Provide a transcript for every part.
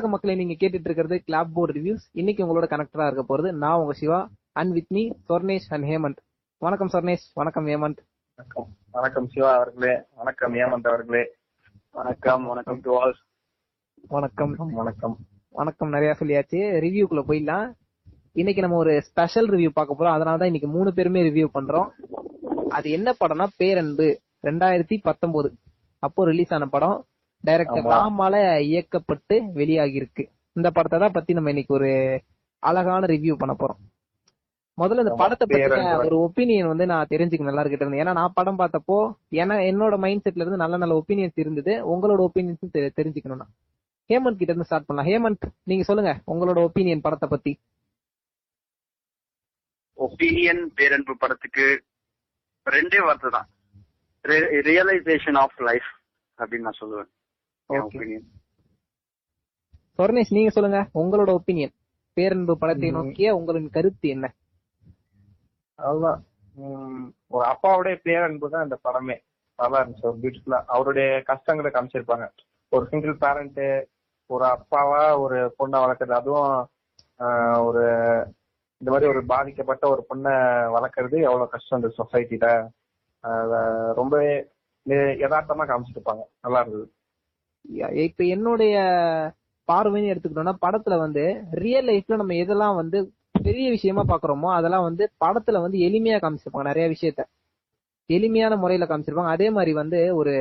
வணக்கம் மக்களே நீங்க கேட்டுட்டு இருக்கிறது கிளாப் போர்ட் ரிவ்யூஸ் இன்னைக்கு உங்களோட கனெக்டரா இருக்க போறது நான் உங்க Siva and with me Sornesh and Hemanth வணக்கம் சொர்ணேஷ் வணக்கம் ஹேமந்த் வணக்கம் வணக்கம் சிவா அவர்களே வணக்கம் ஏமந்த் அவர்களே. வணக்கம் வணக்கம் டு ஆல் வணக்கம். வணக்கம். வணக்கம் நிறைய சொல்லியாச்சு. ரிவ்யூக்குள்ள போயிடலாம். இன்னைக்கு நம்ம ஒரு ஸ்பெஷல் ரிவ்யூ பார்க்க போறோம். அதனால தான் இன்னைக்கு மூணு பேருமே ரிவ்யூ பண்றோம். அது என்ன படம்னா பேரன்பு. ரெண்டாயிரத்தி பத்தொன்பது அப்போ ரிலீஸ் ஆன படம். டைரக்டர். ராமால இயக்கப்பட்டு வெளியாகி இருக்கு இந்த படத்தை தான் பத்தி நம்ம இன்னைக்கு ஒரு அழகான ரிவ்யூ பண்ண போறோம். முதல்ல இந்த படத்தை பத்தின. ஒரு ஒப்பீனியன் வந்து நான் தெரிஞ்சுக்கணும் எல்லாருக்கிட்ட இருந்து. ஏன்னா நான் படம் பார்த்தப்போ ஏன்னா என்னோட மைண்ட் செட்ல இருந்து நல்ல நல்ல ஒப்பீனியன்ஸ் இருந்தது. உங்களோட ஒப்பீனியன்ஸ் தெரிஞ்சுக்கணும் நான் ஹேமந்த் கிட்ட இருந்து ஸ்டார்ட் பண்ணலாம். ஹேமந்த் நீங்க சொல்லுங்க உங்களோட ஒப்பீனியன் படத்தை பத்தி. ஒப்பீனியன் பேரன்பு படத்துக்கு ரெண்டே வார்த்தை தான். ரியலைசேஷன் ஆஃப் லைஃப் அப்படின்னு நான் சொல்லுவேன். ஒப்பீனியன் சொர்ணேஷ் நீங்க சொல்லுங்க. உங்களோட ஒப்பீனியன் பேரன்பு படத்தை. நோக்கிய உங்களின் கருத்து என்ன? அதுதான் உம், ஒரு அப்பாவுடைய பேரன்பு தான் இந்த படமே. நல்லா இருந்துச்சு. ஒரு பியூட்டிஃபுல்லா அவருடைய கஷ்டங்களை காமிச்சிருப்பாங்க. ஒரு சிங்கிள் பேரண்ட் ஒரு அப்பாவா ஒரு பொண்ணை வளர்க்கறது. அதுவும் ஆஹ், ஒரு இந்த மாதிரி ஒரு பாதிக்கப்பட்ட ஒரு பொண்ணை வளர்க்கறது எவ்வளவு கஷ்டம் இந்த சொசைட்டில ரொம்பவே நெ- யதார்த்தமா காமிச்சிருப்பாங்க. நல்லா இருந்தது. இப்ப என்னுடைய பார்வைன்னு எடுத்துக்கிட்டோம்னா படத்துல வந்து ரியல் லைஃப்ல நம்ம எதெல்லாம் வந்து பெரிய விஷயமா பாக்குறோமோ அதெல்லாம் வந்து படத்துல வந்து எளிமையா காமிச்சிருப்பாங்க நிறைய விஷயத்த. எளிமையான முறையில காமிச்சிருப்பாங்க. அதே மாதிரி வந்து ஒரு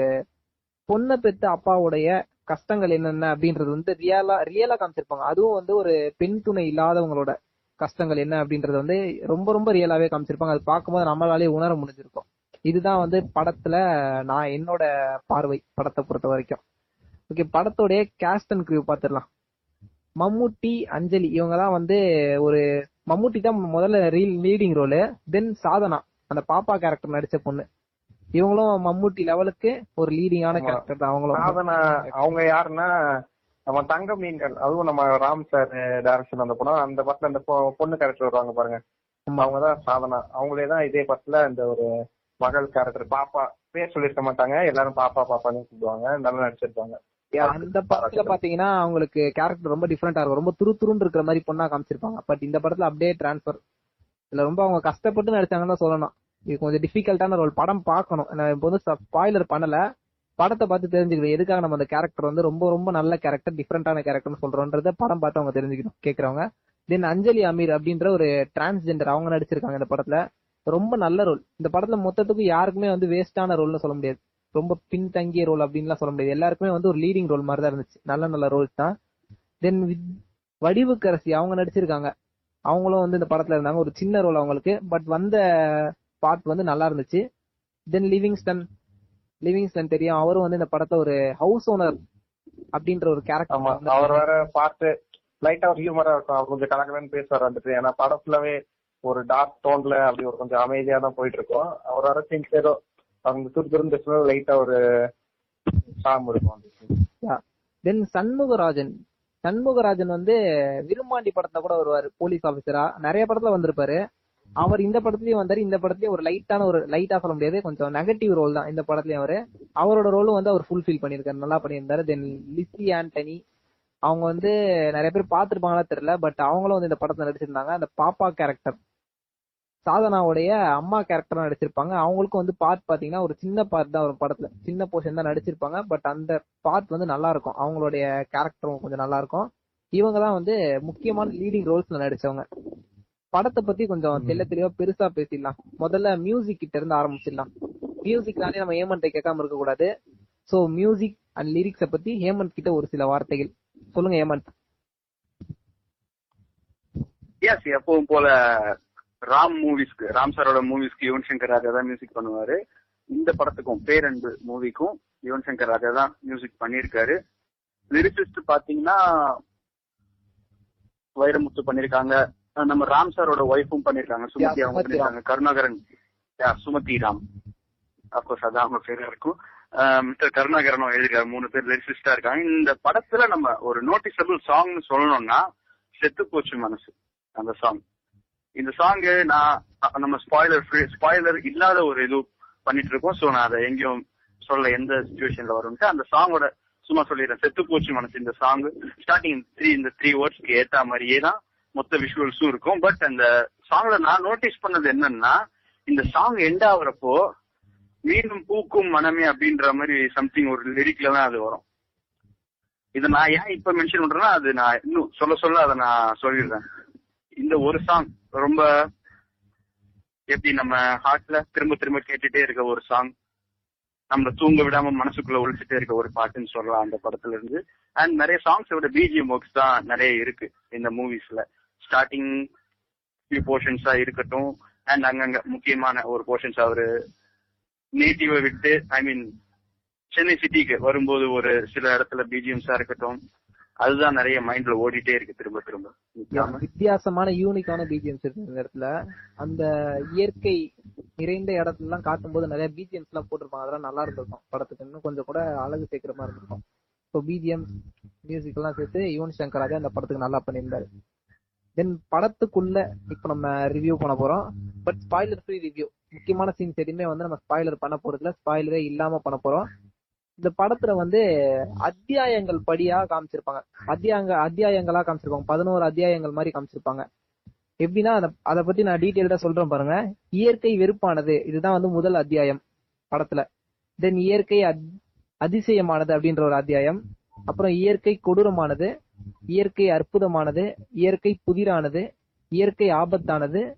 பொண்ணை பெத்த அப்பாவுடைய கஷ்டங்கள் என்னென்ன அப்படின்றது வந்து ரியலா ரியலா காமிச்சிருப்பாங்க. அதுவும் வந்து ஒரு பெண் துணை இல்லாதவங்களோட கஷ்டங்கள் என்ன அப்படின்றது வந்து ரொம்ப ரொம்ப ரியலாவே காமிச்சிருப்பாங்க. அது பார்க்கும்போது நம்மளாலே உணர முடிஞ்சிருக்கும். இதுதான் வந்து படத்துல நான் என்னோட பார்வை படத்தை பொறுத்த வரைக்கும். ஓகே படத்தோடைய கேஸ்ட் அண்ட் கிரிவ் பாத்துடலாம். மம்முட்டி அஞ்சலி இவங்க தான் வந்து ஒரு மம்முட்டி தான் முதல்ல reel leading role then Sadhana அந்த பாப்பா கேரக்டர் நடிச்ச பொண்ணு. இவங்களும் மம்முட்டி லெவலுக்கு ஒரு லீடிங்கான. கேரக்டர் தான் அவங்களும். சாதனா அவங்க யாருன்னா நம்ம தங்க மீன்கள் அதுவும் நம்ம ராம் சார் டைரக்ஷன் அந்த படம் அந்த படத்துல அந்த பொண்ணு கேரக்டர் வருவாங்க பாருங்க. ஆமா. அவங்கதான் சாதனா. அவங்களே தான் இதே படத்துல இந்த ஒரு மகள் கேரக்டர் பாப்பா. பேர் சொல்லிருக்க மாட்டாங்க எல்லாரும் பாப்பா பாப்பான்னு கூப்பிடுவாங்க நல்லா நடிச்சிருப்பாங்க. அந்த படத்துல பாத்தீங்கன்னா அவங்களுக்கு கேரக்டர் ரொம்ப டிஃப்ரெண்டா இருக்கும். ரொம்ப துரு துருன்னு இருக்கிற மாதிரி பொண்ணா காமிச்சிருப்பாங்க. பட் இந்த படத்துல அப்படியே டிரான்ஸ்பர் இதுல ரொம்ப அவங்க கஷ்டப்பட்டு நடிச்சாங்கன்னு தான் சொல்லணும். இது கொஞ்சம் டிஃபிகல்ட்டான ரோல் படம் பார்க்கணும். நான் இப்போ வந்து ஸ்பாயிலர் பண்ணல. படத்தை பார்த்து தெரிஞ்சுக்கணும். எதுக்காக நம்ம அந்த கேரக்டர் வந்து ரொம்ப ரொம்ப நல்ல கேரக்டர் டிஃப்ரெண்டான கேரக்டர்னு சொல்றோன்றத படம் பார்த்து அவங்க தெரிஞ்சுக்கணும். கேக்குறவங்க. தென் அஞ்சலி அமீர் அப்படின்ற ஒரு டிரான்ஸ்ஜெண்டர் அவங்க நடிச்சிருக்காங்க இந்த படத்துல. ரொம்ப நல்ல ரோல் இந்த படத்துல மொத்தத்துக்கு யாருக்குமே வந்து வேஸ்டான ரோல்னு சொல்ல முடியாது. ரொம்ப பின்தங்கிய ரோல் அப்படின்லாம் சொல்ல முடியாது. எல்லாருக்குமே வந்து ஒரு லீடிங் ரோல் மாதிரி தான் இருந்துச்சு. நல்ல நல்ல ரோல்ஸ் தான். தென் வடிவுக்கரசி அவங்க நடிச்சிருக்காங்க. அவங்களும் வந்து இந்த படத்துல இருந்தாங்க. ஒரு சின்ன ரோல் அவங்களுக்கு. பட் வந்த பார்ட் வந்து நல்லா இருந்துச்சு. தென் லிவிங்ஸ்டன் லிவிங்ஸ்டன் தெரியும். அவரும் வந்து இந்த படத்தை ஒரு ஹவுஸ் ஓனர் அப்படின்ற ஒரு கேரக்டர் அவர் வேற பார்த்து லைட்டா ஒரு ஹியூமரா இருக்கும். அவர் கொஞ்சம் கலக்கலன்னு பேசுவார் வந்துட்டு ஏன்னா படம் ஃபுல்லாவே ஒரு டார்க் டோன்ல அப்படி ஒரு கொஞ்சம் அமைதியா தான் போயிட்டு இருக்கும். அவர் வர சீன்ஸ் ஏதோ அவங்க துரு துருன்னு லைட்டா ஒரு சாம் இருக்கும். தென் சண்முகராஜன். சண்முகராஜன் வந்து விரும்மாண்டி படத்துல கூட வருவாரு போலீஸ் ஆபீசரா நிறைய படத்துல வந்திருப்பாரு. அவர் இந்த படத்துலயும் வந்தாரு இந்த படத்துலயும் ஒரு லைட்டான ஒரு லைட்டா சொல்ல முடியாது கொஞ்சம் நெகட்டிவ் ரோல் தான் இந்த படத்துலயும் அவரு. அவரோட ரோலும் வந்து அவர் ஃபுல்ஃபில் பண்ணியிருக்காரு நல்லா பண்ணியிருந்தாரு. தென் லிசி ஆண்டனி அவங்க வந்து நிறைய பேர் பார்த்திருப்பாங்களா தெரியல பட் அவங்களும் வந்து இந்த படத்துல நடிச்சிருந்தாங்க. அந்த பாப்பா கேரக்டர் சாதனாவுடைய அம்மா கேரக்டரா நடிச்சிருப்பாங்க. அவங்களுக்கும் வந்து பார்ட் பாத்தீங்கன்னா ஒரு சின்ன பார்ட் தான் ஒரு படத்துல. சின்ன போர்ஷன் தான் நடிச்சிருப்பாங்க. பட் அந்த பார்ட் வந்து நல்லா இருக்கும். அவங்களுடைய கேரக்டரும் கொஞ்சம் நல்லா இருக்கும். இவங்க தான் வந்து முக்கியமான லீடிங் ரோல்ஸ்ல நடிச்சவங்க. படத்தை பத்தி கொஞ்சம் தெள்ள தெளிவா பெருசா பேசிடலாம். முதல்ல மியூசிக் கிட்ட இருந்து ஆரம்பிச்சிடலாம். மியூசிக்னாலே நம்ம ஹேமந்தை கேட்காம இருக்க கூடாது. சோ மியூசிக் அண்ட் லிரிக்ஸ பத்தி ஹேமந்த் கிட்ட ஒரு சில வார்த்தைகள். சொல்லுங்க ஹேமந்த். எஸ் எப்பவும் போல ராம் மூவிஸ்க்கு ராம் சாரோட மூவிஸ்க்கு யுவன் சங்கர் ராஜா தான் மியூசிக் பண்ணுவாரு. இந்த படத்துக்கும் பேரன்பு மூவிக்கும் யுவன் சங்கர் ராஜா தான் மியூசிக் பண்ணியிருக்காரு. லிரிசிஸ்ட் பாத்தீங்கன்னா வைரமுத்து பண்ணிருக்காங்க நம்ம ராம் சாரோட ஒய்ஃபும் பண்ணிருக்காங்க சுமதி அவங்க பண்ணிருக்காங்க கருணாகரன் சுமதி ராம். அப்கோர்ஸ் அதான் அவங்க பேரா இருக்கும். மிஸ்டர் கருணாகரனும் எழுதிருக்காரு மூணு பேர் லிரிசிஸ்டா இருக்காங்க. இந்த படத்துல நம்ம ஒரு நோட்டிசபிள் சாங்னு சொல்லணும்னா செத்து போச்சு மனசு அந்த சாங் இந்த சாங் நான் நம்ம ஸ்பாய்லர் ஸ்பாய்லர் இல்லாத ஒரு இது பண்ணிட்டு இருக்கோம் சோ நான் அதை எங்கேயும் சொல்ல எந்த சுச்சுவேஷன்ல வரும்ட்டு அந்த சாங்கோட சும்மா சொல்லிடுறேன். செத்து போச்சு மனசு இந்த சாங் ஸ்டார்டிங் த்ரீ இந்த த்ரீ வேர்ட்ஸ்க்கு ஏத்த மாதிரியே தான் மொத்த விஷுவல்ஸும் இருக்கும். பட் அந்த சாங்ல நான் நோட்டீஸ் பண்ணது என்னன்னா இந்த சாங் எண்ட் ஆகுறப்போ மீண்டும் பூக்கும் மனமே அப்படின்ற மாதிரி சம்திங் ஒரு லிரிக்ல தான் அது வரும். இதை நான் ஏன் இப்ப மென்ஷன் பண்றேன்னா அது நான் இன்னும் சொல்ல சொல்ல அதை நான் சொல்லிடுறேன். இந்த ஒரு சாங் ரொம்ப எப்படி நம்ம ஹார்ட்ல திரும்ப திரும்ப கேட்டுட்டே இருக்க ஒரு சாங் நம்மள தூங்க விடாம மனசுக்குள்ள ஒழிச்சுட்டே இருக்க ஒரு பாட்டுன்னு சொல்லலாம் அந்த படத்துல இருந்து. அண்ட் நிறைய சாங்ஸோட பிஜிஎம் ஒர்க்ஸ் தான் நிறைய இருக்கு இந்த மூவிஸ்ல ஸ்டார்டிங் ஃபியூ போர்ஷன்ஸா இருக்கட்டும் அண்ட் அங்கங்க முக்கியமான ஒரு போர்ஷன்ஸ் அவரு நேட்டிவை விட்டு ஐ மீன் சென்னை சிட்டிக்கு வரும்போது ஒரு சில இடத்துல பிஜிஎம்ஸா இருக்கட்டும் அதுதான் நிறைய மைண்ட்ல ஓடிட்டே இருக்கு திரும்ப திரும்ப. வித்தியாசமான யூனிக்கான பிஜிஎம்ஸ் இருக்கு இந்த இடத்துல அந்த இயற்கை நிறைந்த இடத்துல எல்லாம் காட்டும் போது நிறைய பிஜிஎம்ஸ் எல்லாம் போட்டிருப்பாங்க. அதெல்லாம் நல்லா இருந்திருக்கும் படத்துக்கு. இன்னும் கொஞ்சம் கூட அழகு சேர்க்கிற மாதிரி இருந்திருக்கும். ஸோ பிஜிஎம் மியூசிக் எல்லாம் சேர்த்து யுவன் சங்கர் ராஜா அந்த படத்துக்கு நல்லா பண்ணியிருந்தாரு. தென் படத்துக்குள்ள இப்ப நம்ம ரிவ்யூ பண்ண போறோம். பட் ஸ்பாய்லர் ஃப்ரீ ரிவ்யூ முக்கியமான சீன்ஸ் எதுவுமே வந்து நம்ம ஸ்பாய்லர் பண்ண போறதுல ஸ்பாய்லரே இல்லாம பண்ண போறோம். இந்த படத்துல வந்து அத்தியாயங்கள் படியா காமிச்சிருப்பாங்க. அத்தியாயங்க அத்தியாயங்களா காமிச்சிருப்பாங்க. பதினோரு அத்தியாயங்கள் மாதிரி காமிச்சிருப்பாங்க. எப்படின்னா அதை பத்தி நான் டீட்டெயில்டா சொல்றேன் பாருங்க. இயற்கை வெறுப்பானது இதுதான் வந்து முதல் அத்தியாயம் படத்துல. தென் இயற்கை அத்- அதிசயமானது அப்படின்ற ஒரு அத்தியாயம். அப்புறம் இயற்கை கொடூரமானது இயற்கை அற்புதமானது இயற்கை புதிரானது இயற்கை ஆபத்தானது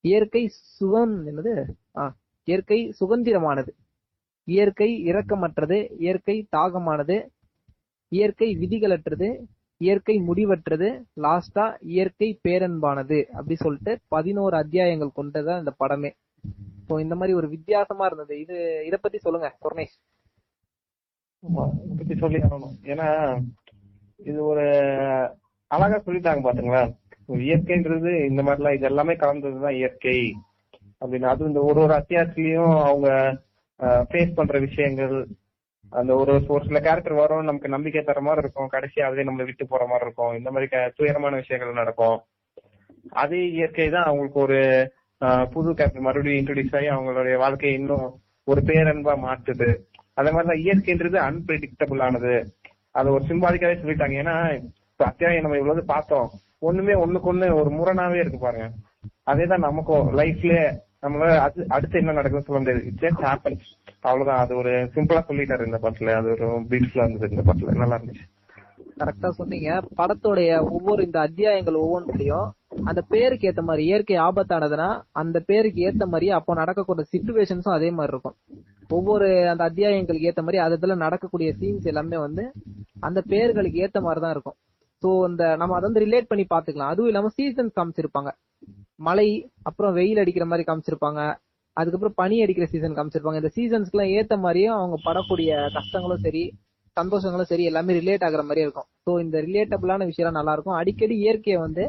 இயற்கை சுகம் என்னது? ஆ இயற்கை சுதந்திரமானது. இயற்கை இரக்கமற்றது இயற்கை தாகமானது இயற்கை விதிகளற்றது இயற்கை முடிவற்றது லாஸ்டா இயற்கை பேரன்பானது அப்படி சொல்லிட்டு பதினோரு அத்தியாயங்கள் கொண்டதான் இந்த படமே. இப்போ இந்த மாதிரி ஒரு வித்தியாசமா இருந்தது. இது இத பத்தி சொல்லுங்க சொர்ணேஷ் பத்தி சொல்லி ஆகணும். ஏன்னா இது ஒரு அழகா சொல்லிட்டாங்க பாத்துங்களா? இயற்கைன்றது இந்த மாதிரிலாம் இது எல்லாமே கலந்ததுதான் இயற்கை. அப்படின்னு அது இந்த ஒரு ஒரு அத்தியாயத்திலயும் அவங்க ஃபேஸ் பண்ற விஷயங்கள் அந்த ஒரு ஒரு சில கேரக்டர் வரும் நமக்கு நம்பிக்கை தர மாதிரி இருக்கும். கடைசி அதே நம்மளை விட்டு போற மாதிரி இருக்கும். இந்த மாதிரி க- துயரமான விஷயங்கள் நடக்கும். அதே இயற்கை தான் அவங்களுக்கு ஒரு புது கேரக்டர் மறுபடியும் இன்ட்ரடியூஸ் ஆகி அவங்களுடைய வாழ்க்கையை இன்னும் ஒரு பேரன்பா மாற்றுது. அதே மாதிரிதான் இயற்கைன்றது அன்பிரடிக்டபிள் ஆனது. அது ஒரு சிம்பாலிக்காவே சொல்லிட்டாங்க. ஏன்னா இப்ப அத்தியாயம் நம்ம இவ்வளவு பார்த்தோம். ஒண்ணுமே ஒண்ணுக்கு ஒண்ணு ஒரு முரணாவே இருக்கு பாருங்க. அதேதான் நமக்கும் லைஃப்ல நம்மளால அது அடுத்து என்ன நடக்குதுன்னு சொல்ல முடியாது. இட் ஜஸ்ட் அவ்வளவுதான். அது ஒரு சிம்பிளா சொல்லிட்டாரு இந்த பாட்டுல. அது ஒரு பியூட்டிஃபுல்லா இருந்தது இந்த பாட்டுல. நல்லா இருந்துச்சு. கரெக்டா சொன்னீங்க. படத்தோடைய ஒவ்வொரு இந்த அத்தியாயங்கள் ஒவ்வொன்றுலயும் அந்த பேருக்கு ஏத்த மாதிரி இயற்கை ஆபத்தானதுன்னா அந்த பேருக்கு ஏத்த மாதிரி அப்போ நடக்கக்கூடிய சிச்சுவேஷன்ஸும் அதே மாதிரி இருக்கும். ஒவ்வொரு அந்த அத்தியாயங்களுக்கு ஏத்த மாதிரி அது இதுல நடக்கக்கூடிய சீன்ஸ் எல்லாமே வந்து அந்த பேர்களுக்கு ஏத்த மாதிரி தான் இருக்கும். சோ இந்த நம்ம அதை வந்து ரிலேட் பண்ணி பாத்துக்கலாம் அதுவும் இல்லாம சீசன் காமிச்சிருப்பாங்க. மழை அப்புறம் வெயில் அடிக்கிற மாதிரி காமிச்சிருப்பாங்க. அதுக்கப்புறம் பனி அடிக்கிற சீசன் காமிச்சிருப்பாங்க. இந்த சீசன்ஸ்க்குலாம் ஏத்த மாதிரியும் அவங்க படக்கூடிய கஷ்டங்களும் சரி சந்தோஷங்களும் சரி எல்லாமே ரிலேட் ஆகுற மாதிரி இருக்கும். ஸோ இந்த ரிலேட்டபிளான விஷயம் நல்லா இருக்கும். அடிக்கடி இயற்கையை வந்து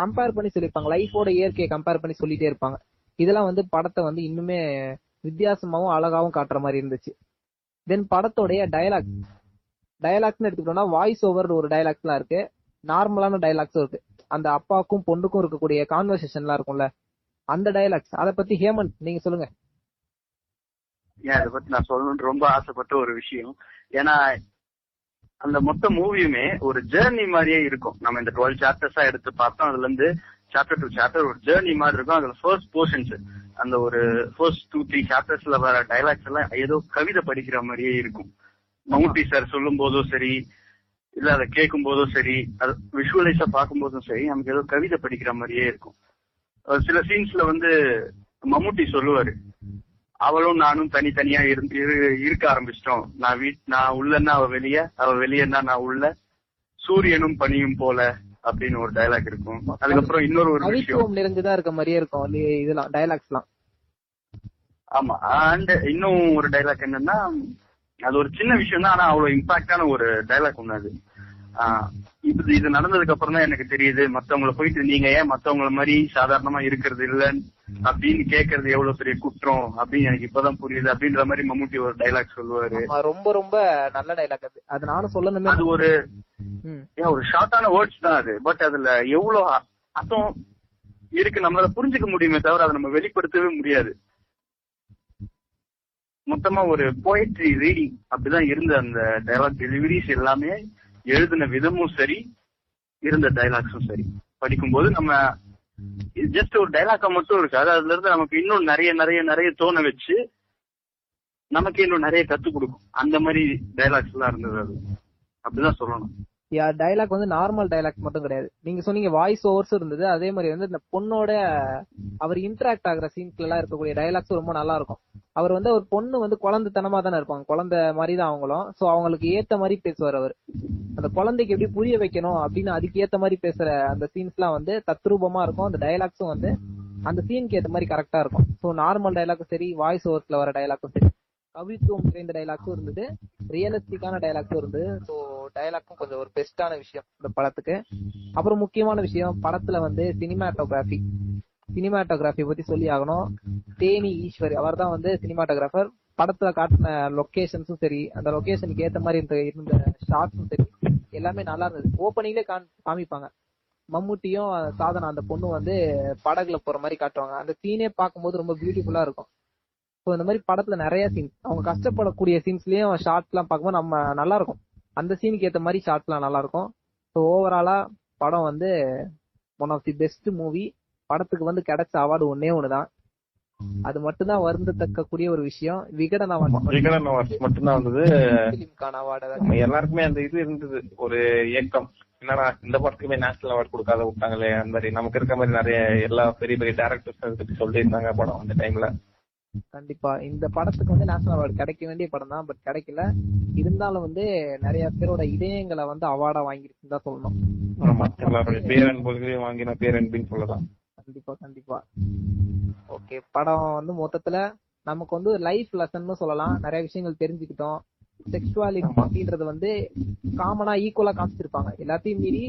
கம்பேர் பண்ணி சொல்லியிருப்பாங்க. லைஃபோட இயற்கையை கம்பேர் பண்ணி சொல்லிட்டே இருப்பாங்க. இதெல்லாம் வந்து படத்தை வந்து இன்னுமே வித்தியாசமாவும் அழகாவும் காட்டுற மாதிரி இருந்துச்சு. தென் படத்தோடைய டயலாக் டயலாக்ஸ்னு எடுத்துக்கிட்டோம்னா வாய்ஸ் ஓவர் ஒரு டயலாக்ஸ்லாம் இருக்கு. நார்மலான டயலாக்ஸும் இருக்கு. அந்த அப்பாவுக்கும் பொண்ணுக்கும் இருக்கக்கூடிய கான்வர்சேஷன்லாம் இருக்கும்ல அந்த டயலாக்ஸ் அத பத்தி ஹேமந்த் நீங்க சொல்லுங்க. ஏன் அதை பத்தி நான் சொல்லணும்னு ரொம்ப ஆசைப்பட்ட ஒரு விஷயம். ஏன்னா அந்த மொத்த மூவியுமே ஒரு ஜேர்னி மாதிரியே இருக்கும். நம்ம இந்த டுவெல் சாப்டர்ஸா எடுத்து பார்த்தோம் அதுல இருந்து சாப்டர் டு சாப்டர் ஒரு ஜேர்னி மாதிரி இருக்கும். அதுல ஃபர்ஸ்ட் போர்ஷன்ஸ் அந்த ஒரு ஃபர்ஸ்ட் டூ த்ரீ சாப்டர்ஸ்ல வர டைலாக்ஸ் எல்லாம் ஏதோ கவிதை படிக்கிற மாதிரியே இருக்கும். மம்முட்டி சார் சொல்லும் போதும் சரி இல்ல அதை கேட்கும் போதும் சரி அது விஷுவலைஸா பார்க்கும் போதும் சரி நமக்கு ஏதோ கவிதை படிக்கிற மாதிரியே இருக்கும். சில சீன்ஸ்ல வந்து மம்முட்டி சொல்லுவாரு அவளும் நானும் தனித்தனியா இருந்து இரு- இருக்க ஆரம்பிச்சிட்டோம். நான் வீட் நான் உள்ளன்னா அவ வெளிய அவ வெளியன்னா நான் உள்ள சூரியனும் பனியும் போல அப்படின்னு ஒரு டயலாக் இருக்கும். அதுக்கப்புறம் இன்னொரு ஒரு விஷயம். நிறைஞ்சுதான் இருக்க மாதிரியே இருக்கும் இதெல்லாம் டயலாக்ஸ்லாம் ஆமா அண்ட் இன்னும் ஒரு டைலாக் என்னன்னா அது ஒரு சின்ன விஷயம் தான் ஆனா அவ்வளவு இம்பாக்டான ஒரு டைலாக் ஒண்ணு அது. இது இது நடந்ததுக்கு அப்புறம் தான் எனக்கு தெரியுது மத்தவங்கள போயிட்டு நீங்க ஏன் மத்தவங்கள மாதிரி சாதாரணமா இருக்கிறது இல்லன்னு அப்படின்னு கேக்குறது எவ்வளவு பெரிய குற்றம் அப்படின்னு எனக்கு இப்பதான் புரியுது. அப்படின்ற மாதிரி மம்முட்டி ஒரு டைலாக் சொல்லுவாரு. ரொம்ப ரொம்ப நல்ல டைலாக் அது. அது நானும் சொல்லணுமே. அது ஒரு ஒரு ஷார்ட்டான வேர்ட்ஸ் தான் அது. பட் அதுல எவ்வளவு அர்த்தம் இருக்கு நம்மளால புரிஞ்சுக்க முடியுமே தவிர அதை நம்ம வெளிப்படுத்தவே முடியாது. மொத்தமா ஒரு போயட்ரி ரீடிங் அப்படிதான் இருந்த அந்த டைலாக் டெலிவரிஸ் எல்லாமே எழுதின விதமும் சரி இருந்த டைலாக்ஸும் சரி. படிக்கும்போது நம்ம ஜஸ்ட் ஒரு டைலாக்கா மட்டும் இருக்காது அதுல இருந்து நமக்கு இன்னும் நிறைய நிறைய நிறைய தோண வச்சு நமக்கு இன்னும் நிறைய கத்து கொடுக்கும். அந்த மாதிரி டைலாக்ஸ் எல்லாம் இருந்தது அது. அப்படிதான் சொல்லணும். யா டைலாக் வந்து நார்மல் டைலாக் மட்டும் கிடையாது. நீங்க சொன்னீங்க வாய்ஸ் ஓவர்ஸ் இருந்தது. அதே மாதிரி வந்து இந்த பொண்ணோட அவர் இன்டராக்ட் ஆகுற சீன்ஸ்ல எல்லாம் இருக்கக்கூடிய டைலாக்ஸ் ரொம்ப நல்லா இருக்கும். அவர் வந்து ஒரு பொண்ணு வந்து குழந்தைத்தனமா தானே இருப்பாங்க. குழந்தை மாதிரி தான் அவங்களும். சோ அவங்களுக்கு ஏத்த மாதிரி பேசுவார் அவர். அந்த குழந்தைக்கு எப்படி புரிய வைக்கணும் அப்படின்னு அதுக்கு ஏத்த மாதிரி பேசுற அந்த சீன்ஸ்லாம் வந்து தத்ரூபமா இருக்கும். அந்த டயலாக்ஸும் வந்து அந்த சீனுக்கு ஏத்த மாதிரி கரெக்டா இருக்கும். சோ நார்மல் டயலாக்கும் சரி வாய்ஸ் ஓவர்ஸ்ல வர டயலாக்கும் சரி. கவித்துவம் நிறைந்த டயலாக்ஸும் இருந்தது. ரியலிஸ்டிக்கான டயலாக்ஸும் இருந்தது. ஸோ டயலாக்கும் கொஞ்சம் ஒரு பெஸ்டான விஷயம் இந்த படத்துக்கு. அப்புறம் முக்கியமான விஷயம் படத்துல வந்து சினிமாட்டோகிராஃபி சினிமாட்டோகிராஃபி பத்தி சொல்லி ஆகணும். தேனி ஈஸ்வரி அவர் தான் வந்து சினிமாட்டோகிராஃபர் படத்துல காட்டின லொகேஷன்ஸும் சரி அந்த லொகேஷனுக்கு ஏத்த மாதிரி இருந்த இருந்த ஷார்ட்ஸும் சரி எல்லாமே நல்லா இருந்தது. ஓப்பனிங்லே காமிப்பாங்க. மம்முட்டியும் சாதனா அந்த பொண்ணு வந்து படகுல போற மாதிரி காட்டுவாங்க. அந்த சீனே பார்க்கும்போது ரொம்ப பியூட்டிஃபுல்லா இருக்கும். ஸோ இந்த மாதிரி படத்துல நிறைய சீன்ஸ் அவங்க கஷ்டப்படக்கூடிய சீன்ஸ்லயும் ஷார்ட்ஸ் எல்லாம் பார்க்கும்போது நம்ம நல்லா இருக்கும். அந்த சீனுக்கு ஏத்த மாதிரி ஷார்ட்ஸ் எல்லாம் நல்லா இருக்கும். ஸோ ஓவராலா படம் வந்து one of the best movie படத்துக்கு வந்து கிடைச்ச அவார்டு ஒன்னே ஒண்ணுதான். அது மட்டும்தான் வருந்தத்தக்க கூடிய ஒரு விஷயம். விகடன் அவார்டு விகடன் அவார்ட்ஸ் மட்டும்தான் வந்தது. அவார்டு எல்லாருக்குமே அந்த இது இருந்தது. ஒரு ஏக்கம். என்னடா இந்த படத்துக்குமே நேஷனல் அவார்டு கொடுக்காத விட்டாங்களே அந்த மாதிரி. நமக்கு இருக்க மாதிரி நிறைய எல்லா பெரிய பெரிய டேரக்டர்ஸ் பத்தி சொல்லியிருந்தாங்க படம் அந்த டைம்ல கண்டிப்பா. இந்த படத்துக்கு வந்து நேஷனல் அவார்டு கிடைக்க வேண்டிய படம் தான் பட் கிடைக்கல. இருந்தாலும் வந்து நிறைய பேரோட இதயங்களை வந்து அவார்டா வாங்கிருக்குன்னு தான் சொல்லணும். பேரன்புகளையும் வாங்கின பேரன்பின்னு சொல்லலாம். கண்டிப்பா கண்டிப்பா. ஓகே படம் வந்து மொத்தத்துல நமக்கு வந்து லைஃப் லெசன் சொல்லலாம். நிறைய விஷயங்கள் தெரிஞ்சுக்கிட்டோம். செக்ஷுவாலிட்டி அப்படின்றது வந்து காமனா ஈக்குவலா காமிச்சிருப்பாங்க. எல்லாத்தையும் மீறி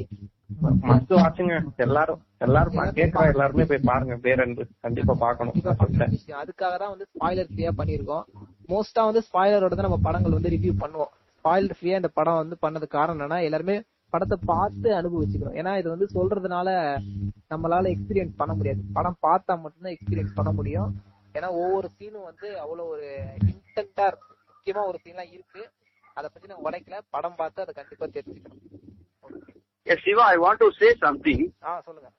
மஸ்ட் வாட்சுங்க எல்லாரும் எல்லாரும் கேட்கறேன் எல்லாருமே போய் பாருங்க. பேரன்பு கண்டிப்பா பாக்கணும் அதுக்காக தான் வந்து ஸ்பாய்லர் ஃப்ரீயா பண்ணிருக்கோம் மோஸ்டா வந்து ஸ்பாய்லரோட தான் நம்ம படங்கள் வந்து ரிவ்யூ பண்ணுவோம். ஸ்பாய்லர் ஃப்ரீயா இந்த படம் வந்து பண்ணது காரணம் என்னன்னா எல்லாருமே படத்தை பார்த்து அனுபவிச்சுக்கணும். ஏன்னா இது வந்து சொல்றதுனால நம்மளால எக்ஸ்பீரியன்ஸ் பண்ண முடியாது. படம் பார்த்தா மட்டும்தான் எக்ஸ்பீரியன்ஸ் பண்ண முடியும். ஏன்னா ஒவ்வொரு சீனும் வந்து அவ்வளவு ஒரு இன்டென்டா இருக்கும் முக்கியமா ஒரு சீன்லாம் இருக்கு. அதை பத்தி நான் உடைக்கல. படம் பார்த்து அதை கண்டிப்பா தெரிஞ்சுக்கணும். Yes, Shiva, I want to say something. ஆ சொல்லுங்க.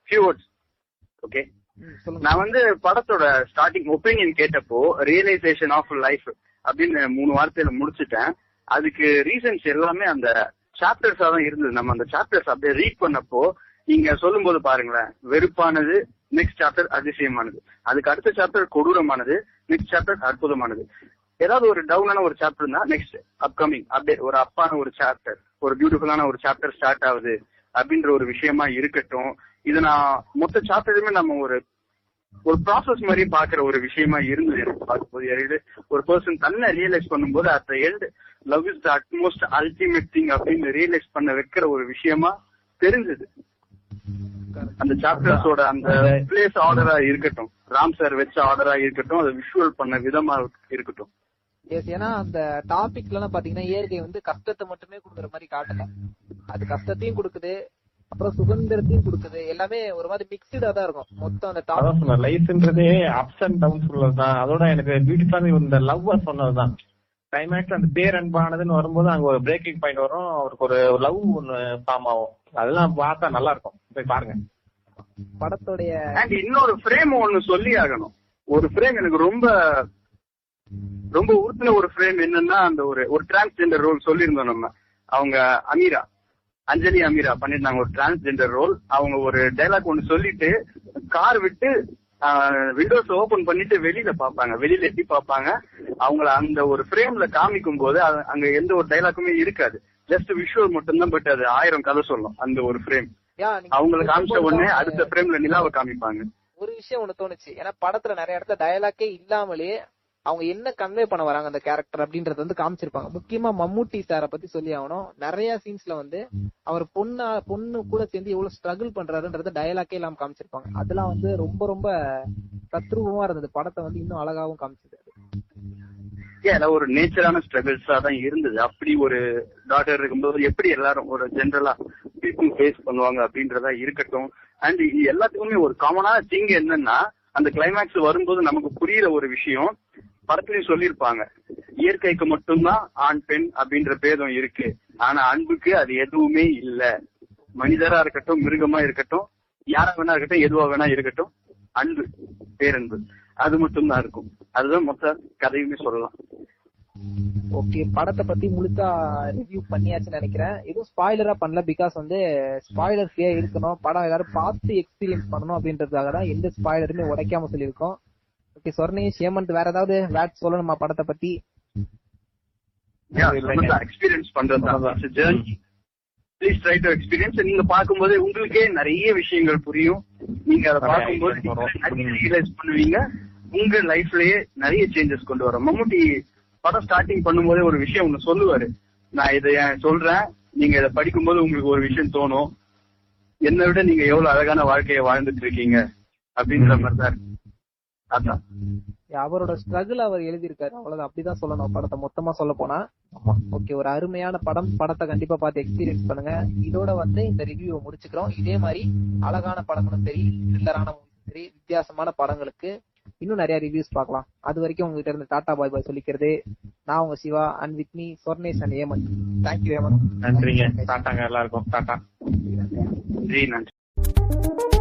Okay. ம், சொல்லுங்க. நான் வந்து படத்தோட ஸ்டார்டிங் ஒப்பீனியன் கேட்டப்போ ரியலைசேஷன் ஆஃப் லைஃப் அப்படின்னு மூணு வார்த்தையில முடிச்சுட்டேன். அதுக்கு ரீசன்ஸ் எல்லாமே அந்த சாப்டர்ஸா தான் இருந்தது. நம்ம அந்த சாப்டர்ஸ் அப்படியே ரீட் பண்ணப்போ நீங்க சொல்லும் போது பாருங்களேன் வெறுப்பானது நெக்ஸ்ட் சாப்டர் அதிசயமானது. அதுக்கு அடுத்த சாப்டர் கொடூரமானது நெக்ஸ்ட் சாப்டர் அற்புதமானது. ஏதாவது ஒரு டவுனான ஒரு சாப்டர் தான் நெக்ஸ்ட் அப்கமிங் அப்படியே ஒரு அப்பான ஒரு சாப்டர் ஒரு பியூட்டிஃபுல்லான ஒரு சாப்டர் ஸ்டார்ட் ஆகுது அப்படின்ற ஒரு விஷயமா இருக்கட்டும். இது நான் மொத்த சாப்டருமே நம்ம ஒரு ஒரு ப்ராசஸ் மாதிரி பாக்குற ஒரு விஷயமா இருந்தது எனக்கு பார்க்கும்போது. ஒரு பர்சன் தன்னை ரியலைஸ் பண்ணும்போது at end love is the utmost ultimate thing அப்படின்னு ரியலைஸ் பண்ண வைக்கிற ஒரு விஷயமா தெரிஞ்சது. அந்த சாப்டர்ஸோட அந்த பிளேஸ் ஆர்டரா இருக்கட்டும். ராம் சார் வச்ச ஆர்டரா இருக்கட்டும். அதை விஷுவல் பண்ண விதமா இருக்கட்டும். எஸ் ஏன்னா அந்த டாபிக்ல எல்லாம் பாத்தீங்கன்னா இயற்கை வந்து கஷ்டத்தை மட்டுமே கொடுக்குற மாதிரி காட்டல. அது கஷ்டத்தையும் கொடுக்குது அப்புறம் சுதந்திரத்தையும் கொடுக்குது. எல்லாமே ஒரு மாதிரி மிக்சடா தான் இருக்கும். மொத்தம் அந்த டாபிக் லைஃப்ன்றதே அப்ஸ் அண்ட் டவுன்ஸ் உள்ளதுதான். அதோட எனக்கு பியூட்டிஃபுல்லான இந்த லவ் சொன்னதுதான். கிளைமேக்ஸ் அந்த பேரன்பானதுன்னு வரும்போது அங்க ஒரு பிரேக்கிங் பாயிண்ட் வரும். அவருக்கு ஒரு லவ் ஒன்னு ஃபார்ம் ஆகும். அதெல்லாம் பார்த்தா நல்லா இருக்கும். போய் பாருங்க. படத்துடைய இன்னொரு ஃப்ரேம் ஒன்னு சொல்லி ஆகணும். ஒரு ஃப்ரேம் எனக்கு ரொம்ப ரொம்ப உறுத்தின ஒரு ஃப்ரேம் என்னன்னா அந்த ஒரு ஒரு டிரான்ஸ்ஜெண்டர் ரோல் சொல்லியிருந்தோம் நம்ம. அவங்க அமீரா அஞ்சலி அமீரா பண்ணிருந்தாங்க ஒரு டிரான்ஸ்ஜெண்டர் ரோல் அவங்க ஒரு டைலாக் ஒன்னு சொல்லிட்டு கார் விட்டு விண்டோஸ் ஓபன் பண்ணிட்டு வெளியில பாப்பாங்க வெளியில எட்டி பாப்பாங்க அவங்கள அந்த ஒரு ஃப்ரேம்ல காமிக்கும் போது அங்க எந்த ஒரு டைலாக்குமே இருக்காது. ஜஸ்ட் விஷுவல் மட்டும்தான் பட் அது ஆயிரம் கதை சொல்லும் அந்த ஒரு ஃப்ரேம் அவங்கள காமிச்ச உடனே அடுத்த ஃப்ரேம்ல நிலாவை காமிப்பாங்க. ஒரு விஷயம் ஒண்ணு தோணுச்சு. ஏன்னா படத்துல நிறைய இடத்துல டயலாக்கே இல்லாமலே அவங்க என்ன கன்வே பண்ண வராங்க அந்த கேரக்டர் அப்படின்றத வந்து காமிச்சிருப்பாங்க. முக்கியமா மம்மூட்டி சார பத்தி சொல்லி ஆகணும். நிறைய சீன்ஸ்ல வந்து அவர் பொண்ணா பொண்ணு கூட சேர்ந்து எவ்வளவு ஸ்ட்ரகிள் பண்றாருன்றத டயலாக்கே இல்லாம காமிச்சிருப்பாங்க. அதெல்லாம் வந்து ரொம்ப ரொம்ப தத்ரூபமா இருந்தது. படத்தை வந்து இன்னும் அழகாவும் காமிச்சது ஏன் ஒரு நேச்சரான ஸ்ட்ரகிள்ஸா தான் இருந்தது. அப்படி ஒரு டாட்டர் இருக்கும்போது எப்படி எல்லாரும் ஒரு ஜென்ரலா பீப்புள் ஃபேஸ் பண்ணுவாங்க அப்படின்றதா இருக்கட்டும். அண்ட் இது எல்லாத்துக்குமே ஒரு காமனான திங் என்னன்னா அந்த கிளைமேக்ஸ் வரும்போது நமக்கு புரியுற ஒரு விஷயம். படத்துலயும் சொல்லியிருப்பாங்க. இயற்கைக்கு மட்டும்தான் ஆண் பெண் அப்படின்ற பேதம் இருக்கு. ஆனா அன்புக்கு அது எதுவுமே இல்ல. மனிதரா இருக்கட்டும் மிருகமா இருக்கட்டும் யாரா வேணா இருக்கட்டும் எதுவா வேணா இருக்கட்டும் அன்பு பேரன்பு அது மட்டும்தான் இருக்கும். அதுதான் மொத்த கதையுமே சொல்லலாம். ஓகே படத்தை பத்தி முழுசா ரிவ்யூ பண்ணியாச்சுன்னு நினைக்கிறேன். எதுவும் ஸ்பாய்லரா பண்ணல பிகாஸ் வந்து ஸ்பாய்லர் ஃப்ரீயா இருக்கணும்? படம் எல்லாரும் பார்த்து எக்ஸ்பீரியன்ஸ் பண்ணணும் அப்படின்றதுக்காக தான் எந்த ஸ்பாய்லருமே உடைக்காம சொல்லியிருக்கோம். ஓகே சொர்ணேஷ் ஹேமந்த் வேற ஏதாவது வேட் சொல்லணுமா படத்தை பத்தி? எக்ஸ்பீரியன்ஸ் பண்றது journey please try to experience நீங்க பார்க்கும்போது உங்களுக்கே நிறைய விஷயங்கள் புரியும். நீங்க அதை பார்க்கும்போது. நிறைய ரியலைஸ் பண்ணுவீங்க. உங்க லைஃப்லயே நிறைய சேஞ்சஸ் கொண்டு வரும். மம்முட்டி படம் ஸ்டார்டிங் பண்ணும்போதே ஒரு விஷயம் ஒண்ணு சொல்லுவாரு. நான் இதை ஏன் சொல்றேன்? நீங்க இதை படிக்கும்போது உங்களுக்கு ஒரு விஷயம் தோணும். என்னை விட நீங்க எவ்வளவு அழகான வாழ்க்கையை வாழ்ந்துட்டு இருக்கீங்க அப்படின்ற மாதிரி தான் இருக்கு. அதான். அவரோட ஸ்ட்ரகிள் அவர் எழுதியிருக்காரு. அவ்வளவுதான். அப்படிதான் சொல்லணும். படத்தை மொத்தமா சொல்ல போனா. ஆமா. ஓகே ஒரு அருமையான படம். படத்தை கண்டிப்பா பார்த்து எக்ஸ்பீரியன்ஸ் பண்ணுங்க. இதோட வந்து இந்த ரிவ்யூவை முடிச்சுக்கிறோம். இதே மாதிரி அழகான படங்களும் சரி த்ரில்லரான சரி வித்தியாசமான படங்களுக்கு இன்னும் நிறைய ரிவ்யூஸ் பார்க்கலாம். அது வரைக்கும் உங்ககிட்ட இருந்து டாடா பாய் பாய் சொல்லிக்கிறது. நான் உங்க Siva and with me Sornesh and Hemant. Thank you Hemant. நன்றிங்க. டாட்டாங்க எல்லாருக்கும். டாட்டா. நன்றி. நன்றி.